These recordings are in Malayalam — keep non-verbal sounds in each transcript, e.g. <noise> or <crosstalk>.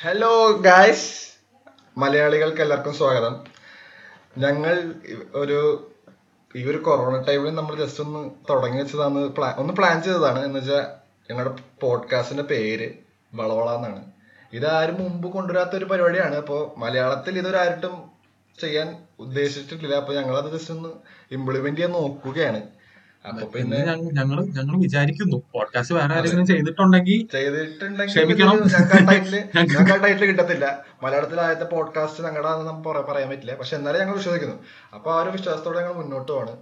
ഹലോ ഗായ്സ് മലയാളികൾക്ക് എല്ലാവർക്കും സ്വാഗതം. ഞങ്ങൾ ഒരു ഈ ഒരു കൊറോണ ടൈമിൽ നമ്മൾ ജസ്റ്റ് ഒന്ന് തുടങ്ങി വെച്ചതാണ് പ്ലാൻ ഒന്ന് പ്ലാൻ ചെയ്തതാണ്. എന്ന് വെച്ചാൽ ഞങ്ങളുടെ പോഡ്കാസ്റ്റിന്റെ പേര് വളവള എന്നാണ്. ഇതാരും മുമ്പ് കൊണ്ടുവരാത്ത ഒരു പരിപാടിയാണ്. അപ്പോൾ മലയാളത്തിൽ ഇതൊരായിട്ടും ചെയ്യാൻ ഉദ്ദേശിച്ചിട്ടില്ല. അപ്പോൾ ഞങ്ങളത് ജസ്റ്റ് ഒന്ന് ഇംപ്ലിമെന്റ് ചെയ്യാൻ നോക്കുകയാണ്. അപ്പൊ പിന്നെ ഞങ്ങൾ ഞങ്ങൾ വിചാരിക്കുന്നു. പോഡ്കാസ്റ്റ് വേറെ ആരെങ്കിലും ചെയ്തിട്ടുണ്ടെങ്കിൽ. ഞങ്ങൾക്ക് ടൈറ്റിൽ <laughs> കിട്ടത്തില്ല. മലയാളത്തിൽ ആദ്യത്തെ പോഡ്കാസ്റ്റ് ഞങ്ങളുടെ പറയാൻ പറ്റില്ല. പക്ഷെ എന്നാലും ഞങ്ങൾ വിശ്വസിക്കുന്നു. അപ്പൊ ആ ഒരു വിശ്വാസത്തോടെ ഞങ്ങൾ മുന്നോട്ട് പോവാണ്.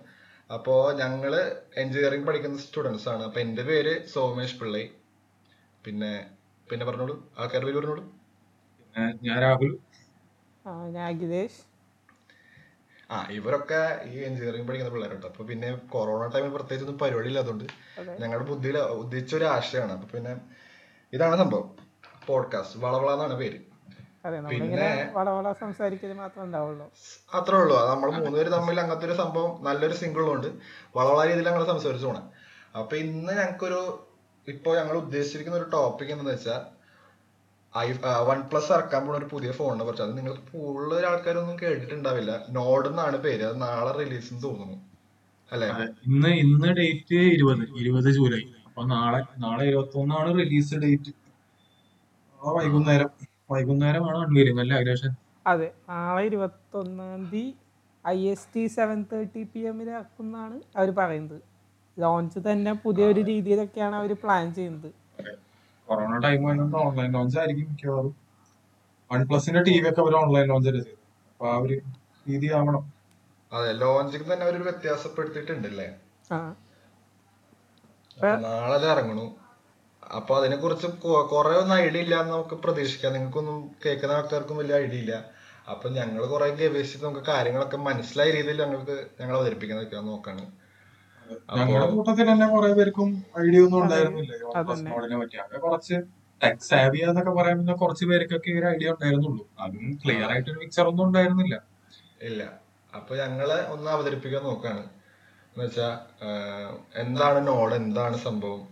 അപ്പോ ഞങ്ങൾ എഞ്ചിനീയറിംഗ് പഠിക്കുന്ന സ്റ്റുഡൻസ് ആണ്. അപ്പൊ എന്റെ പേര് സോമേഷ് പിള്ളൈ. പിന്നെ പിന്നെ പറഞ്ഞോളൂ. ആൾക്കാരുടെ പേര് പറഞ്ഞോളൂ. ഞാൻ രാഹുൽ. ആ, ഞാൻ അഖിലേഷ്. ആ ഇവരൊക്കെ ഈ എഞ്ചിനീയറിംഗ് പഠിക്കുന്ന പിള്ളേരുണ്ട്. അപ്പൊ പിന്നെ കൊറോണ ടൈമിൽ പ്രത്യേകിച്ച് ഒന്നും പരിപാടി ഇല്ലാത്തതുകൊണ്ട്. ഞങ്ങളുടെ ബുദ്ധിയിൽ ഉദ്ദേശിച്ച ഒരു ആശയമാണ് അപ്പൊ പിന്നെ ഇതാണ് സംഭവം. പോഡ്കാസ്റ്റ് വളവള എന്നാണ് പേര്. പിന്നെ അത്രേ ഉള്ളൂ. നമ്മൾ മൂന്നുപേര് തമ്മിൽ അങ്ങനത്തെ ഒരു സംഭവം നല്ലൊരു സിംഗിൾ ഉണ്ട് വളവള രീതിയിൽ ഞങ്ങൾ സംസാരിച്ചു പോണേ. അപ്പൊ ഇന്ന് ഞങ്ങൾക്കൊരു ഇപ്പൊ ഞങ്ങൾ ഉദ്ദേശിച്ചിരിക്കുന്ന ഒരു ടോപ്പിക് എന്താണെന്ന് വെച്ചാൽ ഐ വൺ പ്ലസ് ഇറക്കാൻ പോണ ഒരു പുതിയ ഫോണിനെ കുറിച്ച്. അത് നിങ്ങൾ കൂടുതൽ ആൾക്കാരൊന്നും കേട്ടിട്ടുണ്ടാവില്ല. നോഡ് എന്നാണ് പേര്. അത് നാളെ റിലീസ് തോന്നുന്നു. അല്ലെ? ഇന്ന് ഇന്ന് ഡേറ്റ് ഇരുപത്. ഇരുപത് ജൂലൈ. അപ്പൊ നാളെ നാളെ ഇരുപത്തി ഒന്നാണ് റിലീസ് ഡേറ്റ് ആ വൈകുന്നേരം വൈകുന്നേരമാണ് അൺവീലിംഗ് അല്ലേ അഖിലേഷൻ? അതെ. നാളെ ഇരുപത്തൊന്നാം തീയതി I S T seven thirty P എമ്മിൽ ഇറക്കുന്നാണ് അവർ പറയുന്നത്. ലോഞ്ച് തന്നെ പുതിയൊരു രീതിയിലൊക്കെയാണ് അവർ പ്ലാൻ ചെയ്യുന്നത്. കൊറോണ ടൈം ആയതുകൊണ്ട് ഓൺലൈൻ ലോഞ്ച് ആയിരിക്കും മിക്കവാറും. വൺ പ്ലസിന്റെ ടി വി ഒക്കെ അവർ ഓൺലൈൻ ലോഞ്ച് അല്ലേ ചെയ്തത് അപ്പൊ ആ ഒരു രീതി ആവണം. അതെ ലോഞ്ചിങ് തന്നെ അവരൊരു വ്യത്യാസപ്പെടുത്തിയിട്ടുണ്ടല്ലേ? ആ. നാളെ അത് ഇറങ്ങണു. അപ്പൊ അതിനെ കുറിച്ച് കുറെ ഒന്നും ഐഡിയ ഇല്ല എന്ന് നമുക്ക് പ്രതീക്ഷിക്കാം. നിങ്ങൾക്കൊന്നും കേൾക്കുന്ന ആൾക്കാർക്കും വലിയ ഐഡിയ ഇല്ല. അപ്പൊ ഞങ്ങൾ കുറെ ഗവേഷിച്ച് നമുക്ക് കാര്യങ്ങളൊക്കെ മനസ്സിലായ രീതിയിൽ ഞങ്ങൾക്ക് ഞങ്ങൾ അവതരിപ്പിക്കാൻ നോക്കാണ്. ഞങ്ങളുടെ കൂട്ടത്തിൽ തന്നെ കുറെ പേർക്കും ഐഡിയ ഒന്നും ഉണ്ടായിരുന്നില്ല. അതന്നെ. പറ്റി. അങ്ങനെ കുറച്ച് ടെക് സാവിയ എന്നൊക്കെ പറയുന്ന കുറച്ച് പേർക്കൊക്കെ ഒരു ഐഡിയ ഉണ്ടായിരുന്നുള്ളൂ. അതും ക്ലിയർ ആയിട്ട് ഒരു പിക്ചർ ഒന്നും ഉണ്ടായിരുന്നില്ല. ഇല്ല. അപ്പൊ ഞങ്ങളെ ഒന്ന് അവതരിപ്പിക്കാൻ നോക്കാണ്. എന്ന് വെച്ചാ എന്താണ് നോഡ് എന്താണ് സംഭവം?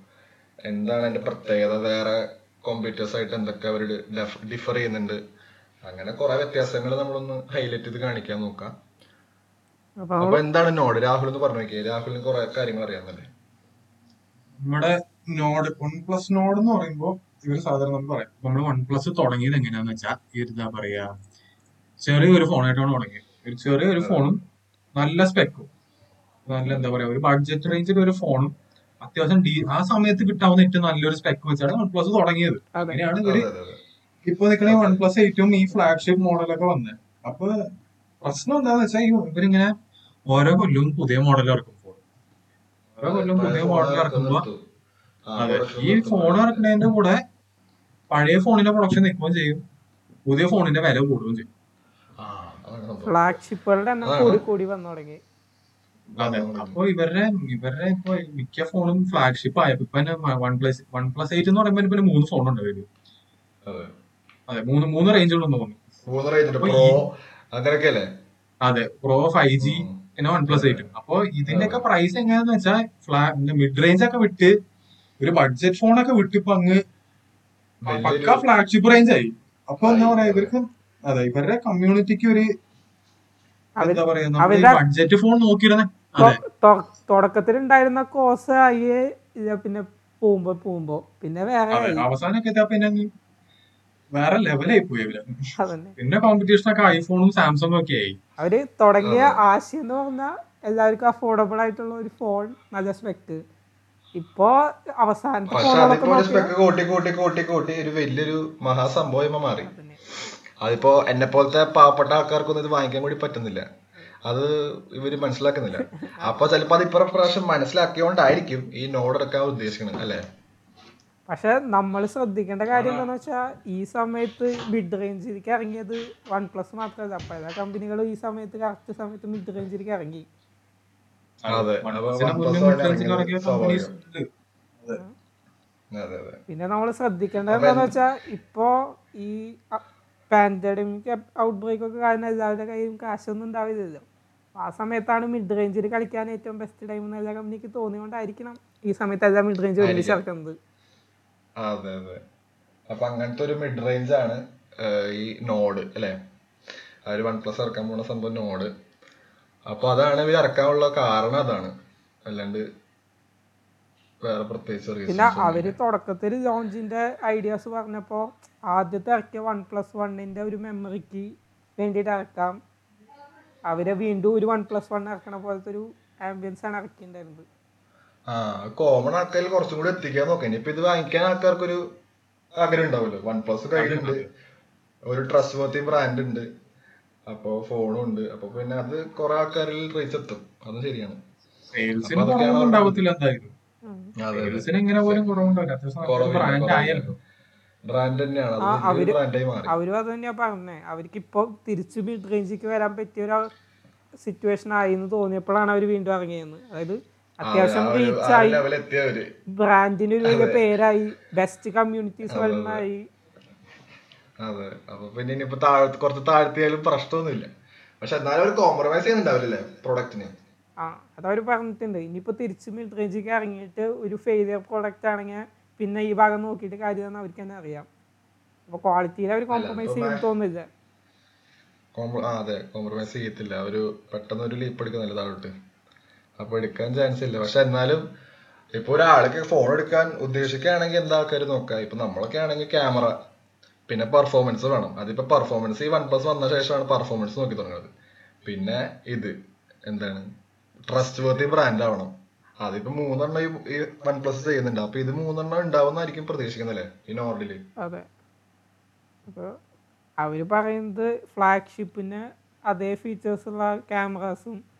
എന്താണ് അതിന്റെ പ്രത്യേകത? വേറെ കോമ്പീറ്റേഴ്സ് ആയിട്ട് എന്തൊക്കെ അവർ ഡിഫർ ചെയ്യുന്നുണ്ട്? അങ്ങനെ കുറെ വ്യത്യാസങ്ങൾ നമ്മളൊന്ന് ഹൈലൈറ്റ് ചെയ്ത് കാണിക്കാൻ നോക്കാം. അപ്പൊ എന്താണ് നോഡ് രാഹുൽ എന്ന് പറഞ്ഞു നോക്കിയേ. രാഹുലിന് കുറെ കാര്യങ്ങൾ അറിയാന്നല്ലേ നമ്മുടെ നോഡ് വൺ പ്ലസ് നോഡ് എന്ന് പറയുമ്പോൾ ഇവർ സാധാരണ നമ്മൾ പറയും. നമ്മൾ വൺ പ്ലസ് തുടങ്ങിയത് എങ്ങനെയാന്ന് വെച്ചാൽ എന്താ പറയാ ചെറിയൊരു ഫോണായിട്ടാണ് തുടങ്ങിയത് ഒരു ചെറിയൊരു ഫോണും നല്ല സ്പെക്കും നല്ല എന്താ പറയാ ഒരു ബഡ്ജറ്റ് റേഞ്ചിൽ ഒരു ഫോണും അത്യാവശ്യം ഡീ ആ സമയത്ത് കിട്ടാവുന്ന ഏറ്റവും നല്ലൊരു സ്പെക്ക് വെച്ചാണ് വൺ പ്ലസ് തുടങ്ങിയത്. അങ്ങനെയാണ് ഇവർ ഇപ്പൊ നിൽക്കുന്ന വൺ പ്ലസ് ഏറ്റവും ഈ ഫ്ലാഗ്ഷിപ്പ് മോഡലൊക്കെ വന്നത് അപ്പൊ പ്രശ്നം എന്താന്ന് വെച്ചാൽ ഈ ഇവരിങ്ങനെ ഓരോ കൊല്ലവും പുതിയ മോഡൽ ഇറക്കും ഫോൺ ഓരോ കൊല്ലവും പുതിയ മോഡൽ ഇറക്കുമ്പോ അതെ ഈ ഫോൺ ഇറക്കുന്നതിന്റെ കൂടെ പഴയ ഫോണിന്റെ പ്രൊഡക്ഷൻ നിൽക്കുകയും ചെയ്യും. പുതിയ ഫോണിന്റെ വില കൂടുകയും ചെയ്യും. ഫ്ലാഗ്ഷിപ്പുകളുടെ എണ്ണം അതാണ്. കൂടി കൂടി വന്നു തുടങ്ങി. അതെ അപ്പൊ ഇവരുടെ ഇവരുടെ ഇപ്പൊ മിക്ക ഫോണും ഫ്ലാഗ്ഷിപ്പ് ആയപ്പോ ഇപ്പൊ one plus one plus eight എന്ന് പറയുമ്പോൾ പിന്നെ മൂന്ന് ഫോൺ ഉണ്ട് ഇവർ. അതെ. അതെ മൂന്ന് മൂന്ന് റേഞ്ചുകളൊന്നും തോന്നുന്നു. മൂന്ന് റേഞ്ച് പ്രോ ഈ- അങ്ങനെയൊക്കെ അല്ലേ അതെ പ്രോ ഫൈവ് ജി പിന്നെ വൺ പ്ലസ് എയ്റ്റും അപ്പൊ ഇതിന്റെയൊക്കെ പ്രൈസ് എങ്ങനെയാന്ന് വെച്ചാൽ ഫ്ലാ മിഡ് റേഞ്ച് ഒക്കെ വിട്ട് ഒരു ബഡ്ജറ്റ് ഫോൺ ഒക്കെ വിട്ട് ഇപ്പൊ അങ്ങ് പക്ക ഫ്ലാഗ്ഷിപ്പ് റേഞ്ച് ആയി. അപ്പൊ എന്താ പറയാ ഇവർക്ക് അതെ ഇവരുടെ കമ്മ്യൂണിറ്റിക്ക് ഒരു എന്താ പറയാ ബഡ്ജറ്റ് ഫോൺ നോക്കിയിരുന്ന ഉണ്ടായിരുന്ന കോസ് ആയി പിന്നെ പോകുമ്പോ പോകുമ്പോ പിന്നെ വേറെ അവസാനൊക്കെ പിന്നെ അങ്ങ് വേറെ ലെവലായി പോയി അവർ. പിന്നെ കോമ്പറ്റീഷൻ ഒക്കെ ഐഫോണും സാംസങ്ങും ഒക്കെ ആയി. അവർ തുടങ്ങിയ ആശയം എന്ന് പറഞ്ഞാൽ എല്ലാവർക്കും അഫോർഡബിൾ ആയിട്ടുള്ള ഒരു ഫോൺ നല്ല സ്പെക്ക് ഇപ്പോ അവസാനത്തെ ഒരു നോക്കിയാൽ സ്പെക്ക് കൂട്ടി കൂട്ടി കൂട്ടി കൂട്ടി ഒരു വലിയൊരു മഹാസംഭവം മാറി. അതിപ്പോ എന്നെ പോലത്തെ പാവപ്പെട്ട ആൾക്കാർക്കൊന്നും ഇത് വാങ്ങിക്കാൻ കൂടി പറ്റുന്നില്ല. അത് ഇവർ മനസ്സിലാക്കുന്നില്ല. അപ്പൊ ചിലപ്പോ അത് ഇപ്പൊ പ്രാവശ്യം മനസ്സിലാക്കിയോണ്ടായിരിക്കും ഈ നോഡ് എടുക്കാൻ ഉദ്ദേശിക്കുന്നത് അല്ലെ? പക്ഷെ നമ്മൾ ശ്രദ്ധിക്കേണ്ട കാര്യം എന്താണെന്ന് വെച്ചാൽ ഈ സമയത്ത് മിഡ് റേഞ്ചിലേക്ക് ഇറങ്ങിയത് വൺ പ്ലസ് മാത്രമല്ല. പല കമ്പനികളും ഈ സമയത്ത് കറക്റ്റ് സമയത്ത് മിഡ് റേഞ്ചിലേക്ക് ഇറങ്ങി. പിന്നെ നമ്മൾ ശ്രദ്ധിക്കേണ്ടത് എന്താണെന്ന് വെച്ചാൽ ഇപ്പോ ഈ പാൻഡമിക് ഔട്ട് ബ്രേക്ക് ഒക്കെ കാരണം എല്ലാവരുടെ കയ്യിലും കാശൊന്നും ഉണ്ടാവില്ലല്ലോ. ആ സമയത്താണ് മിഡ് റേഞ്ചിൽ കളിക്കാൻ ഏറ്റവും ബെസ്റ്റ് ടൈം എന്ന് എല്ലാ കമ്പനിക്ക് തോന്നിയോണ്ടായിരിക്കണം ഈ സമയത്ത് എല്ലാ മിഡ് റേഞ്ച് ഒരുമിച്ച് ഇറക്കുന്നത് അതെ അതെ. അപ്പൊ അങ്ങനത്തെ ഒരു മിഡ് റേഞ്ച് ആണ് ഈ നോഡ് അല്ലെ? ഒരു വൺ പ്ലസ് ഇറക്കാൻ പോണ സംഭവം നോഡ് അപ്പൊ അതാണ് ഇവർ ഇറക്കാനുള്ള കാരണം അതാണ്. അല്ലാണ്ട് വേറെ പ്രത്യേകിച്ച് പിന്നെ reasons അവർ തുടക്കത്തിൽ ലോഞ്ചിന്റെ ഐഡിയാസ് പറഞ്ഞപ്പോ ആദ്യത്തെ ഇറക്കിയ വൺ പ്ലസ് വണ്ണിന്റെ ഒരു മെമ്മറിക്ക് വേണ്ടിട്ട് ഇറക്കാം. അവരെ വീണ്ടും ഒരു വൺ പ്ലസ് വൺ ഇറക്കണ പോലത്തെ ഒരു ആംബിയൻസ് ആണ് ഇറക്കിയിട്ടുണ്ടായിരുന്നത്. ആ കോമൺ ആൾക്കാരിൽ കുറച്ചും കൂടി എത്തിക്കാൻ നോക്കാം. ഇനിയിപ്പോ ഇത് വാങ്ങിക്കാൻ ആൾക്കാർക്കൊരു ആഗ്രഹം ഉണ്ടാവുമല്ലോ. വൺ പ്ലസ് കയ്യിലുണ്ട് ഒരു ട്രസ്റ്റ് വർത്തി ബ്രാൻഡ് ഉണ്ട്. അപ്പൊ ഫോണും ഉണ്ട്. അപ്പൊ പിന്നെ അത് കുറെ ആൾക്കാരിൽ റീച്ച് എത്തും. അതും ശരിയാണ്. അവരും അത് തന്നെയാ പറഞ്ഞേ. അവർക്ക് ഇപ്പൊ തിരിച്ചു മിഡ് റേഞ്ചിക്ക് വരാൻ പറ്റിയ ഒരു സിറ്റുവേഷൻ ആയി എന്ന് തോന്നിയപ്പോഴാണ് അവർ വീണ്ടും ഇറങ്ങിയത്. അതായത് അത്യാവശ്യം റീച്ചായി ബ്രാൻഡിന് ഒരു പേരായി. ബെസ്റ്റ് കമ്മ്യൂണിറ്റീസ് വരുന്നതായി അതെ. അപ്പൊ പിന്നെ ഇനിയിപ്പോ താഴത്ത് കുറച്ച് താഴ്ത്തിയാലും പ്രശ്നമൊന്നുമില്ല. പക്ഷെ എന്നാലും അവർ കോംപ്രമൈസ് ചെയ്യുന്നുണ്ടാവില്ലല്ലേ പ്രൊഡക്റ്റിന് ആ അതവർ പറഞ്ഞിട്ടുണ്ട്. ഇനിയിപ്പോ തിരിച്ച് മിഡ് റേഞ്ചിക്ക് ഇറങ്ങിയിട്ട് ഒരു ഫെയിലിയർ പ്രോഡക്റ്റ് ആണെങ്കിൽ പിന്നെ ഈ ഭാഗം നോക്കിയിട്ട് കാര്യമെന്ന് അവർക്ക് തന്നെ അറിയാം. അപ്പൊ ക്വാളിറ്റിയിൽ അവർ കോംപ്രമൈസ് ചെയ്യാൻ തോന്നില്ല അതെ. കോംപ്രമൈസ് ചെയ്യത്തില്ല. ഒരു പെട്ടെന്ന് ഒരു ലീപ്പ് എടുക്കുന്നില്ല താഴോട്ട്. അപ്പൊ എടുക്കാൻ ചാൻസ് ഇല്ല. പക്ഷെ എന്നാലും ഇപ്പൊ ഒരാൾക്ക് ഫോൺ എടുക്കാൻ ഉദ്ദേശിക്കുകയാണെങ്കിൽ എന്താ ആൾക്കാർ നോക്കുക? ഇപ്പൊ നമ്മളൊക്കെ ആണെങ്കിൽ ക്യാമറ പിന്നെ പെർഫോമൻസ് വേണം. അതിപ്പോ പെർഫോമൻസ് ഈ വൺ പ്ലസ് വന്ന ശേഷമാണ് പെർഫോമൻസ് നോക്കി തുടങ്ങുന്നത്. പിന്നെ ഇത് എന്താണ്? ട്രസ്റ്റ് വർത്തി ബ്രാൻഡ് ആവണം. അതിപ്പോ മൂന്നെണ്ണം ഈ- വൺ പ്ലസ് ചെയ്യുന്നുണ്ട്. അപ്പൊ ഇത് മൂന്നെണ്ണം ഉണ്ടാവുന്നതായിരിക്കും പ്രതീക്ഷിക്കുന്നല്ലേ ഈ നോർഡിൽ അതെ. അവർ പറയുന്നത് ഫ്ലാഗ്ഷിപ്പിന് അതേ ഫീച്ചേഴ്സ് ഉള്ള ക്യാമറാസും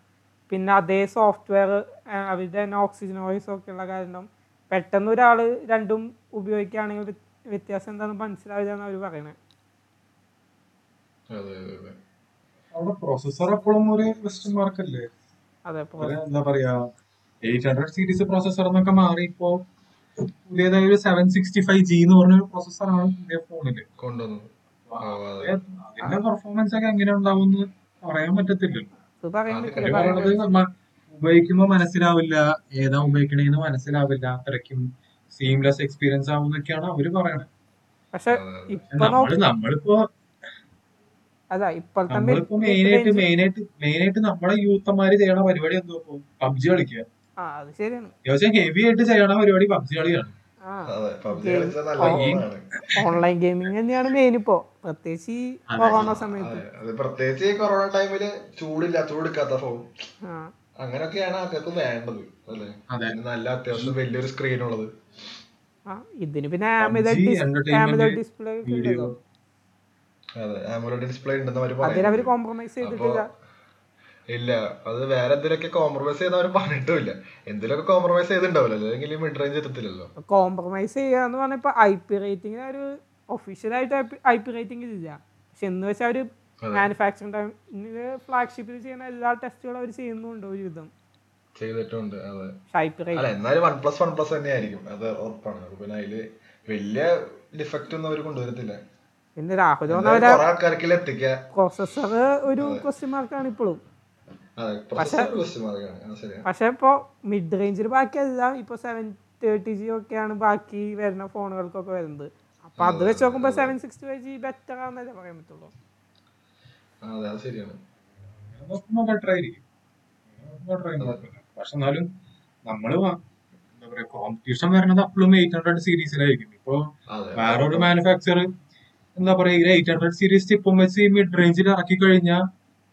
പിന്നെ അതേ സോഫ്റ്റ്വെയർ അവരുടെ തന്നെ ഓക്സിജൻ വോയിസ് ഒക്കെ ഉള്ള കാരണം പെട്ടെന്ന് ഒരാൾ രണ്ടും ഉപയോഗിക്കുകയാണെങ്കിൽ വ്യ- വ്യത്യാസം എന്താണെന്ന് മനസ്സിലാവില്ല എന്ന് അവർ പറയണത് അവിടെ എപ്പോഴും ഒരു ക്വസ്റ്റ്യൻ മാർക്ക് അല്ലേ? അതെ ഒരു എന്താ പറയാ എയ്റ്റ് ഹൺഡ്രഡ് സീരീസ് എന്നൊക്കെ മാറി ഇപ്പോ പുതിയതായ ഒരു സെവൻ സിക്സ്റ്റി ഫൈവ് ജി എന്ന് പുതിയ ഫോണിൽ കൊണ്ടുവന്നത്. അതിന്റെ പെർഫോമൻസ് ഒക്കെ എങ്ങനെ ഉണ്ടാവും എന്ന് പറയാൻ പറ്റത്തില്ലല്ലോ. പറയാൻ അത് പറ്റില്ല ഉപയോഗിക്കുമ്പോ മനസ്സിലാവില്ല ഏതാ ഉപയോഗിക്കണേന്ന് മനസ്സിലാവില്ല അത്രയ്ക്കും സീംലെസ് എക്സ്പീരിയൻസ് ആവുന്നൊക്കെയാണ് അവർ പറയണത്. പക്ഷെ നമ്മൾ നോക്ക് നമ്മളിപ്പോ അതാ ഇപ്പോഴത്തെ നമ്മളിപ്പോ മെയിനായിട്ട് മെയിനായിട്ട് മെയിനായിട്ട് നമ്മുടെ യൂത്തന്മാര് ചെയ്യണ പരിപാടി എന്തോ പബ്ജി കളിക്കുക. ആ അത് ശരിയാണ്. അത്യാവശ്യം ഹെവി ആയിട്ട് ചെയ്യണ പരിപാടി പബ്ജി കളിയാണ്. ഓൺലൈൻ ഗെയിമിംഗ് തന്നെയാണ് മെയിൻ ഇപ്പോ. പ്രത്യേകിച്ച് ഈ കൊറോണ സമയത്ത്. അത് പ്രത്യേകിച്ച് ഈ കൊറോണ ടൈമിൽ ചൂടില്ല ചൂടെടുക്കാത്ത ഫോൺ അങ്ങനൊക്കെയാണ് അങ്ങനെയൊക്കെയാണ് ആൾക്കാർക്ക് വേണ്ടത് അല്ലേ? നല്ല അത്യാവശ്യം വലിയൊരു സ്ക്രീൻ ഉള്ളത്. ആ ഇതിന് പിന്നെ ഡിസ്പ്ലേ അതെ ആമോലഡ് ഡിസ്പ്ലേ ഉണ്ടെന്ന് അവർ കോംപ്രമൈസ് ചെയ്തിട്ടില്ല. ഇല്ല അത് വേറെ എന്തിലൊക്കെ കോംപ്രമൈസ് ചെയ്ത് അവർ പറഞ്ഞിട്ടുമില്ല. എന്തിലൊക്കെ കോംപ്രമൈസ് ചെയ്തിട്ടുണ്ടാവില്ല. അല്ലെങ്കിൽ മിഡ് റേഞ്ച് എത്തത്തില്ലല്ലോ. കോംപ്രമൈസ് ചെയ്യാന്ന് പറഞ്ഞപ്പോ ഐ പി റേറ്റിംഗ് ഒരു ഒഫീഷ്യലായിട്ട് ഐ പി റേറ്റിംഗ് ഇല്ല. പക്ഷെ എന്ന് വെച്ചാൽ അവർ മാനുഫാക്ചറിംഗ് ടൈമിൽ ഫ്ലാഗ്ഷിപ്പിൽ ചെയ്യുന്ന എല്ലാ ടെസ്റ്റുകളും അവർ ചെയ്യുന്നുണ്ട് ഒരു വിധം ചെയ്തിട്ടുണ്ട് അതെ. എന്നാലും വൺ പ്ലസ് വൺ പ്ലസ് തന്നെ ആയിരിക്കും. അത് ഉറപ്പാണ്. പിന്നെ അതിൽ വലിയ ഡിഫക്റ്റ് ഒന്നും അവർ കൊണ്ടുവരത്തില്ല. പിന്നെ രാഹുൽ പ്രോസസ്സർ ഒരു ക്വസ്റ്റ്യൻ മാർക്കാണ് ഇപ്പോഴും. പക്ഷെ ഇപ്പോ മിഡ് റേഞ്ചിൽ ബാക്കിയെല്ലാം ഇപ്പൊ സെവൻ തേർട്ടി ജി ഒക്കെയാണ് ബാക്കി വരുന്ന ഫോണുകൾക്കൊക്കെ വരുന്നത്. അപ്പൊ അത് വെച്ച് നോക്കുമ്പോ seven sixty five G better ആണെന്നല്ലേ പറയാൻ പറ്റുള്ളൂ. പക്ഷെ എന്നാലും നമ്മൾ വാ- എന്താ പറയാ കോമ്പറ്റീഷൻ വരുന്നത് അപ്പോഴും എയ്റ്റ് ഹൺഡ്രഡ് സീരീസിലായിരിക്കും ഇപ്പൊ അതെ. വേറൊരു മാനുഫാക്ചർ എന്താ പറയാ എയ്റ്റ് ഹൺഡ്രഡ് സീരീസ് ഇപ്പം വെച്ച് മിഡ് റേഞ്ചിൽ ഇറക്കി കഴിഞ്ഞാൽ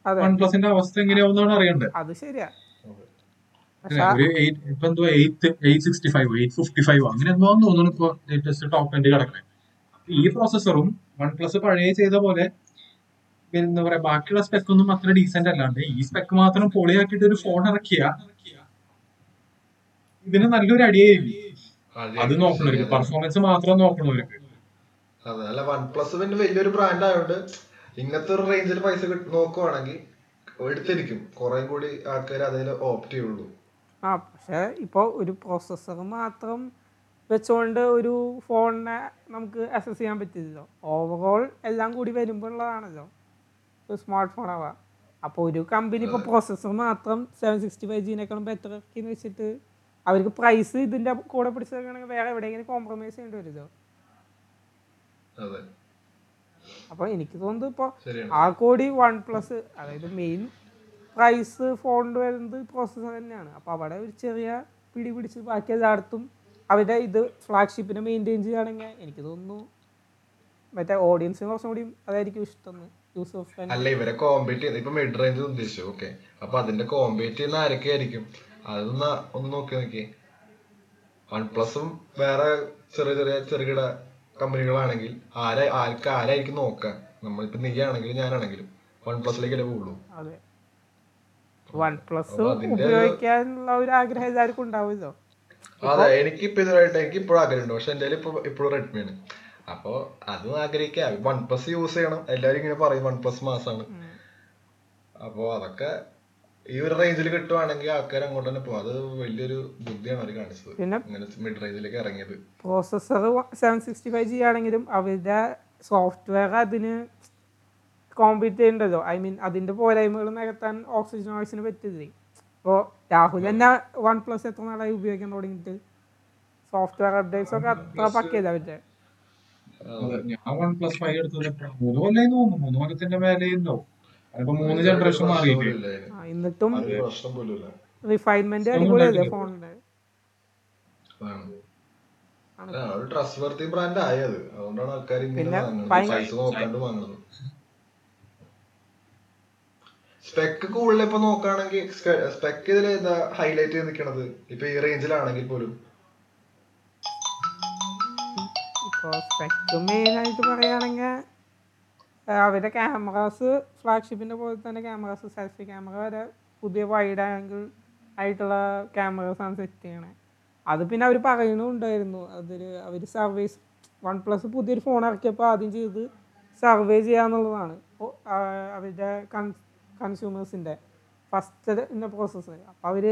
വൺ പ്ലസിന്റെ അവസ്ഥ എങ്ങനെയാവുന്നതാണ് അറിയണ്ടത്? അത് ശരിയാ. ഇപ്പൊ എന്തോ eight eight sixty five eight fifty five അങ്ങനെ എന്തോ തോന്നുന്നു ഇപ്പൊ ലേറ്റസ്റ്റ് ടോപ്പ് എൻഡ് കിടക്കണേ. ഈ പ്രോസസ്സറും വൺ പ്ലസ് പഴയ ചെയ്ത പോലെ എന്താ പറയാ ബാക്കിയുള്ള സ്പെക് ഒന്നും അത്ര ഡീസെന്റ് അല്ലാണ്ട് ഈ സ്പെക്ക് മാത്രം പൊളിയാക്കിയിട്ട് ഒരു ഫോൺ ഇറക്കിയ ഇതിന് നല്ലൊരു അടിയായിരിക്കും. അത് നോക്കണവർക്ക് പെർഫോമൻസ് മാത്രം നോക്കണവർക്ക്. അതെ അല്ല വൺ പ്ലസ് പിന്നെ വലിയൊരു ബ്രാൻഡ് ആയതുകൊണ്ട് ഇങ്ങനത്തെ ഒരു റേഞ്ചിൽ പൈസ നോക്കുവാണെങ്കിൽ എടുത്തിരിക്കും. കുറെ കൂടി ആൾക്കാർ അതിൽ ഓപ്റ്റ് ചെയ്യുള്ളൂ. ആ പക്ഷെ ഇപ്പോൾ ഒരു പ്രോസസ്സർ മാത്രം വെച്ചുകൊണ്ട് ഒരു ഫോണിനെ നമുക്ക് അസസ് ചെയ്യാൻ പറ്റില്ലല്ലോ. ഓവറോൾ എല്ലാം കൂടി വരുമ്പോഴുള്ളതാണല്ലോ ഒരു സ്മാർട്ട് ഫോൺ ആവാം. അപ്പോൾ ഒരു കമ്പനി ഇപ്പോൾ പ്രോസസ്സർ മാത്രം സെവൻ സിക്സ്റ്റി ഫൈവ് ജീനേക്കാളും ബെറ്റർ എന്ന് വെച്ചിട്ട് അവർക്ക് പ്രൈസ് ഇതിന്റെ കൂടെ പിടിച്ചെടുക്കണമെങ്കിൽ വേറെ എവിടെയെങ്കിലും കോംപ്രമൈസ് ചെയ്യേണ്ടി വരുമല്ലോ. അപ്പോൾ എനിക്ക് തോന്നുന്നു ഇപ്പോൾ ആ കോടി വൺ പ്ലസ് അതായത് മെയിൻ പ്രൈസ് ഫോണിൽ വരുന്നത് പ്രോസസ്സർ തന്നെയാണ്. അപ്പോൾ അവിടെ ഒരു ചെറിയ പിടി പിടിച്ച് ബാക്കി എല്ലായിടത്തും അവരുടെ ഇത് ഫ്ലാഗ്ഷിപ്പിനെ മെയിന്റെയിൻ ചെയ്യുകയാണെങ്കിൽ എനിക്ക് തോന്നുന്നു മറ്റേ ഓഡിയൻസിന് കുറച്ചും കൂടി അതായിരിക്കും ഇഷ്ടം അല്ല ഇവരെ കോമ്പേറ്റ് ചെയ്ത് ഇപ്പൊ മിഡ് റേഞ്ച് ഉദ്ദേശിച്ചു ഓക്കെ അപ്പൊ അതിന്റെ കോമ്പേറ്റ് ചെയ്യുന്ന ആരൊക്കെ ആയിരിക്കും അതൊന്ന് ഒന്ന് നോക്കി നോക്കി. വൺ പ്ലസും വേറെ ചെറിയ ചെറിയ ചെറുകിട കമ്പനികളാണെങ്കിൽ ആരെ ആർക്ക് ആരായിരിക്കും നോക്കാൻ നമ്മളിപ്പോ നീ ആണെങ്കിലും ഞാനാണെങ്കിലും വൺ പ്ലസിലേക്കല്ലേ പോകുള്ളൂ അതെ. വൺ പ്ലസ് ഒരു- ഉപയോഗിക്കാനുള്ള ഒരു ആഗ്രഹം എല്ലാവർക്കും ഉണ്ടാവുമല്ലോ അതെ. എനിക്ക് ഇപ്പൊ ഇതുവരെയായിട്ട് എനിക്ക് ഇപ്പോഴും ആഗ്രഹമുണ്ട്. പക്ഷെ എന്റെ ഇപ്പൊ ഇപ്പോഴും ആണ്. അപ്പൊ അതും ആഗ്രഹിക്കാം. വൺ പ്ലസ് യൂസ് ചെയ്യണം. എല്ലാവരും ഇങ്ങനെ പറയും. വൺ പ്ലസ് മാസാണ്. അപ്പൊ അതൊക്കെ ഈ ഒരു റേഞ്ചിൽ കിട്ടുവാണെങ്കിൽ ആൾക്കാർ അങ്ങോട്ട് തന്നെ പോകും. അത് വലിയൊരു ബുദ്ധിയാണ് അവർ കാണിച്ചത്. പിന്നെ ഇങ്ങനെ മിഡ് റേഞ്ചിലേക്ക് ഇറങ്ങിയത്. Processor seven sixty five G ആണെങ്കിലും അവരുടെ സോഫ്റ്റ്വെയർ അതിന് കോമ്പീറ്റ് ചെയ്യുന്നുണ്ടല്ലോ ഐ മീൻ അതിന്റെ പോരായ്മകൾ നികത്താൻ ഓക്സിജൻ ഓയിസിന് പറ്റില്ലേ? ഇപ്പോൾ രാഹുൽ തന്നെ വൺ പ്ലസ് എത്ര നാളായി ഉപയോഗിക്കാൻ തുടങ്ങിയിട്ട്? സോഫ്റ്റ്വെയർ അപ്ഡേറ്റ്സ് ഒക്കെ അത്ര പക്കിയത് അവരുടെ ഞാൻ വൺ പ്ലസ് ഫൈവ് എടുത്തത് എപ്പോഴാ? മൂന്ന് കൊല്ലായി തോന്നുന്നു. മൂന്ന് കൊല്ലത്തിന്റെ മേലെ ഉണ്ടാവും അതിപ്പോ മൂന്ന് ജനറേഷൻ മാറിയില്ലേ? ആ, എന്നിട്ടും റിഫൈൻമെന്റ് അടിപൊളിയല്ലേ ഫോണിന്റെ ബ്രാൻഡ് ആയത് അതുകൊണ്ടാണ് ആൾക്കാർ വാങ്ങുന്നത് നോക്കാണ്ട് വാങ്ങുന്നത് സ്പെക്ക് കൂടുതൽ ഇപ്പൊ നോക്കുകയാണെങ്കിൽ സ്പെക്ക് ഇതിൽ എന്താ ഹൈലൈറ്റ് ചെയ്ത് നിൽക്കണത് ഇപ്പൊ ഈ റേഞ്ചിലാണെങ്കിൽ പോലും. ഇപ്പോൾ സ്പെക്ക് മെയിൻ ആയിട്ട് പറയുകയാണെങ്കിൽ അവരുടെ ക്യാമറാസ് ഫ്ലാഗ്ഷിപ്പിന്റെ പോലെ തന്നെ ക്യാമറാസ് സെൽഫി ക്യാമറ വരെ പുതിയ വൈഡ് ആംഗിൾ ആയിട്ടുള്ള ക്യാമറാസാണ് സെറ്റ് ചെയ്യണേ. അത് പിന്നെ അവർ പറയണുണ്ടായിരുന്നു അതൊരു അവർ സർവീസ് വൺ പ്ലസ് പുതിയൊരു ഫോൺ ഇറക്കിയപ്പോൾ ആദ്യം ചെയ്ത് സർവേ ചെയ്യാന്നുള്ളതാണ്. അവരുടെ കൺ കൺസ്യൂമേഴ്സിന്റെ ഫസ്റ്റ് പ്രോസസ്സ് അപ്പോൾ അവർ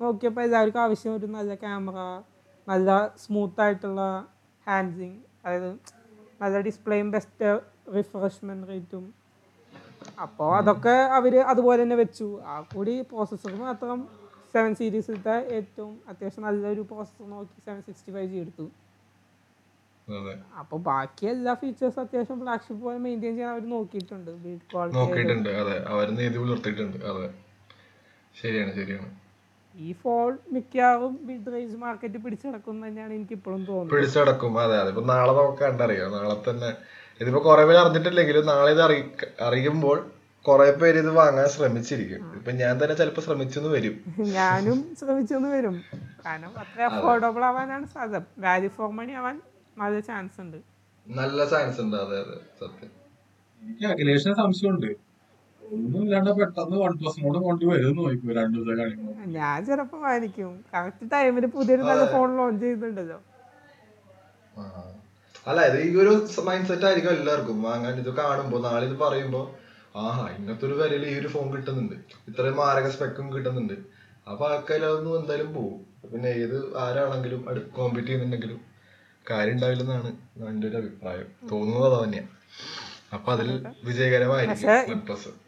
നോക്കിയപ്പോൾ എല്ലാവർക്കും ആവശ്യം ഒരു നല്ല ക്യാമറ നല്ല സ്മൂത്തായിട്ടുള്ള ഹാൻഡിലിങ് അതായത് നല്ല ഡിസ്പ്ലേയും ബെസ്റ്റ് റിഫ്രഷ്മെന്റ് റേറ്റും അപ്പോൾ അതൊക്കെ അവർ അതുപോലെ തന്നെ വെച്ചു. ആ കൂടി പ്രോസസ്സർ മാത്രം സെവൻ സീരീസിലത്തെ ഏറ്റവും അത്യാവശ്യം നല്ലൊരു പ്രോസസ്സർ നോക്കി സെവൻ സിക്സ്റ്റി ഫൈവ് ജി എടുത്തു. അപ്പൊ അപ്പോൾ ബാക്കി എല്ലാ ഫീച്ചേഴ്സും അത്യാവശ്യം ഫ്ലാഗ്ഷിപ്പ് പോലെ മെയിന്റെയിൻ ചെയ്യാൻ അവർ നോക്കിയിട്ടുണ്ട്. ബിൽഡ് ക്വാളിറ്റി ശരിയാണ് ശരിയാണ്. ഈ ഫോൺ മിക്കവാറും മിഡ് റേഞ്ച് മാർക്കറ്റ് പിടിച്ചടക്കും തന്നെയാണ് എനിക്ക് ഇപ്പോഴും തോന്നുന്നത്. പിടിച്ചടക്കും. അതെ അതെ. ഇപ്പൊ നാളെ നമുക്ക് കണ്ടറിയാം. നാളെ തന്നെ ഇതിപ്പോ കുറെ പേര് അറിഞ്ഞിട്ടില്ലെങ്കിലും നാളെ ഇത് അറിയി അറിയുമ്പോൾ കുറെ പേര് ഇത് വാങ്ങാൻ ശ്രമിച്ചിരിക്കും. ഇപ്പൊ ഞാൻ തന്നെ ചിലപ്പോ ശ്രമിച്ചെന്ന് വരും. <laughs> ഞാനും ശ്രമിച്ചെന്ന് വരും. കാരണം അത്ര അഫോർഡബിൾ ആവാനാണ് സാധ്യത വാല്യൂ ഫോർ മണി ആവാൻ നല്ല ചാൻസ് ഉണ്ട്. നല്ല ചാൻസ് ഉണ്ട്. അതെ അതെ. സത്യം. എനിക്ക് അഖിലേഷിന് സംശയമുണ്ട്. ഒന്നും ഇല്ലാണ്ട് പെട്ടെന്ന് വൺ പ്ലസ് മോഡ് കൊണ്ടുവരുന്നു നോക്കും രണ്ടു ദിവസം കഴിയുമ്പോൾ ഞാൻ ചിലപ്പോ വാങ്ങിക്കും. കറക്റ്റ് ടൈമിൽ പുതിയൊരു നല്ല ഫോൺ ലോഞ്ച് ചെയ്യുന്നുണ്ടല്ലോ. അല്ല ഇത് ഈ ഒരു മൈൻഡ് സെറ്റ് ആയിരിക്കും എല്ലാവർക്കും. വാങ്ങാൻ ഇത് കാണുമ്പോ നാളെ ഇത് പറയുമ്പോ ആഹാ ഇങ്ങനത്തെ ഒരു വിലയിൽ ഈ ഒരു ഫോൺ കിട്ടുന്നുണ്ട്. ഇത്രയും മാരക സ്പെക്കും കിട്ടുന്നുണ്ട്. അപ്പൊ ആൾക്കാർ അതൊന്നും എന്തായാലും പോകും പിന്നെ ഏത് ആരാണെങ്കിലും അടുത്ത് കോമ്പീറ്റ് ചെയ്യുന്നുണ്ടെങ്കിലും കാര്യം ഉണ്ടാവില്ലെന്നാണ് എന്റെ ഒരു അഭിപ്രായം. തോന്നുന്നത് അത് തന്നെയാണ് അപ്പൊ അതിൽ വിജയകരമായിരിക്കും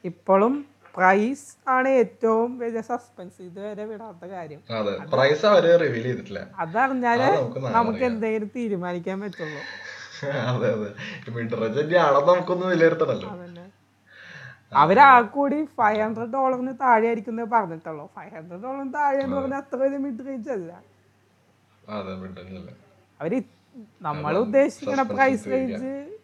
ഇപ്പോഴും പ്രൈസ് ആണ് ഏറ്റവും വലിയ സസ്പെൻസ് ഇതുവരെ വിടാത്ത കാര്യം. അതെ. പ്രൈസ് അവർ റിവീൽ ചെയ്തിട്ടില്ല. അതറിഞ്ഞാലേ അത് നമുക്ക് എന്തെങ്കിലും തീരുമാനിക്കാൻ പറ്റുള്ളൂ. അതെ അതെ. മിഡ്റേഞ്ച് ആണെന്ന് നമുക്കൊന്ന് വിലയിരുത്തണല്ലോ. അവർ ആ കൂടി ഫൈവ് ഹൺഡ്രഡ് ഡോളറിന് താഴെ ആയിരിക്കുന്നേ പറഞ്ഞിട്ടുള്ളൂ. ഫൈവ് ഹൺഡ്രഡ് ഡോളറിന് താഴെ എന്ന് പറഞ്ഞാൽ അത്ര വലിയ മിഡ് റേഞ്ച് അല്ല. അവർ നമ്മൾ ഉദ്ദേശിക്കുന്ന പ്രൈസ്. റേഞ്ച്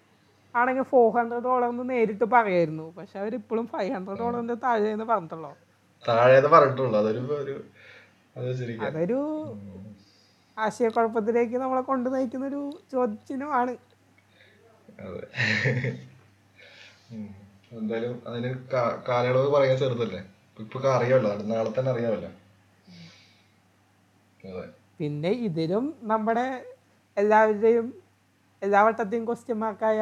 ആണെങ്കിൽ ഫോർ ഹൺഡ്രഡ് ഡോളർ എന്ന് നേരിട്ട് പറയായിരുന്നു. പക്ഷെ അവർ ഇപ്പോഴും ഫൈവ് ഹൺഡ്രഡ് ഡോളറിന്റെ താഴെ എന്ന് പറഞ്ഞിട്ടുള്ളൂ. അതൊരു ആശയക്കുഴപ്പത്തിലേക്ക് നമ്മളെ കൊണ്ടു നയിക്കുന്ന ഒരു ചോദ്യചിഹ്നമാണ്. അതെ. ഉം. എന്തായാലും അതിന് കാ- കാലയളവ് പറയാൻ ചെറുതല്ലേ? ഇപ്പൊ അറിയാമല്ലോ അത് നാളെ തന്നെ അറിയാമല്ലോ. അതെ. പിന്നെ ഇതിലും നമ്മുടെ എല്ലാവരുടെയും എല്ലാ വട്ടത്തെയും ക്വസ്റ്റ്യൻ മാർക്കായ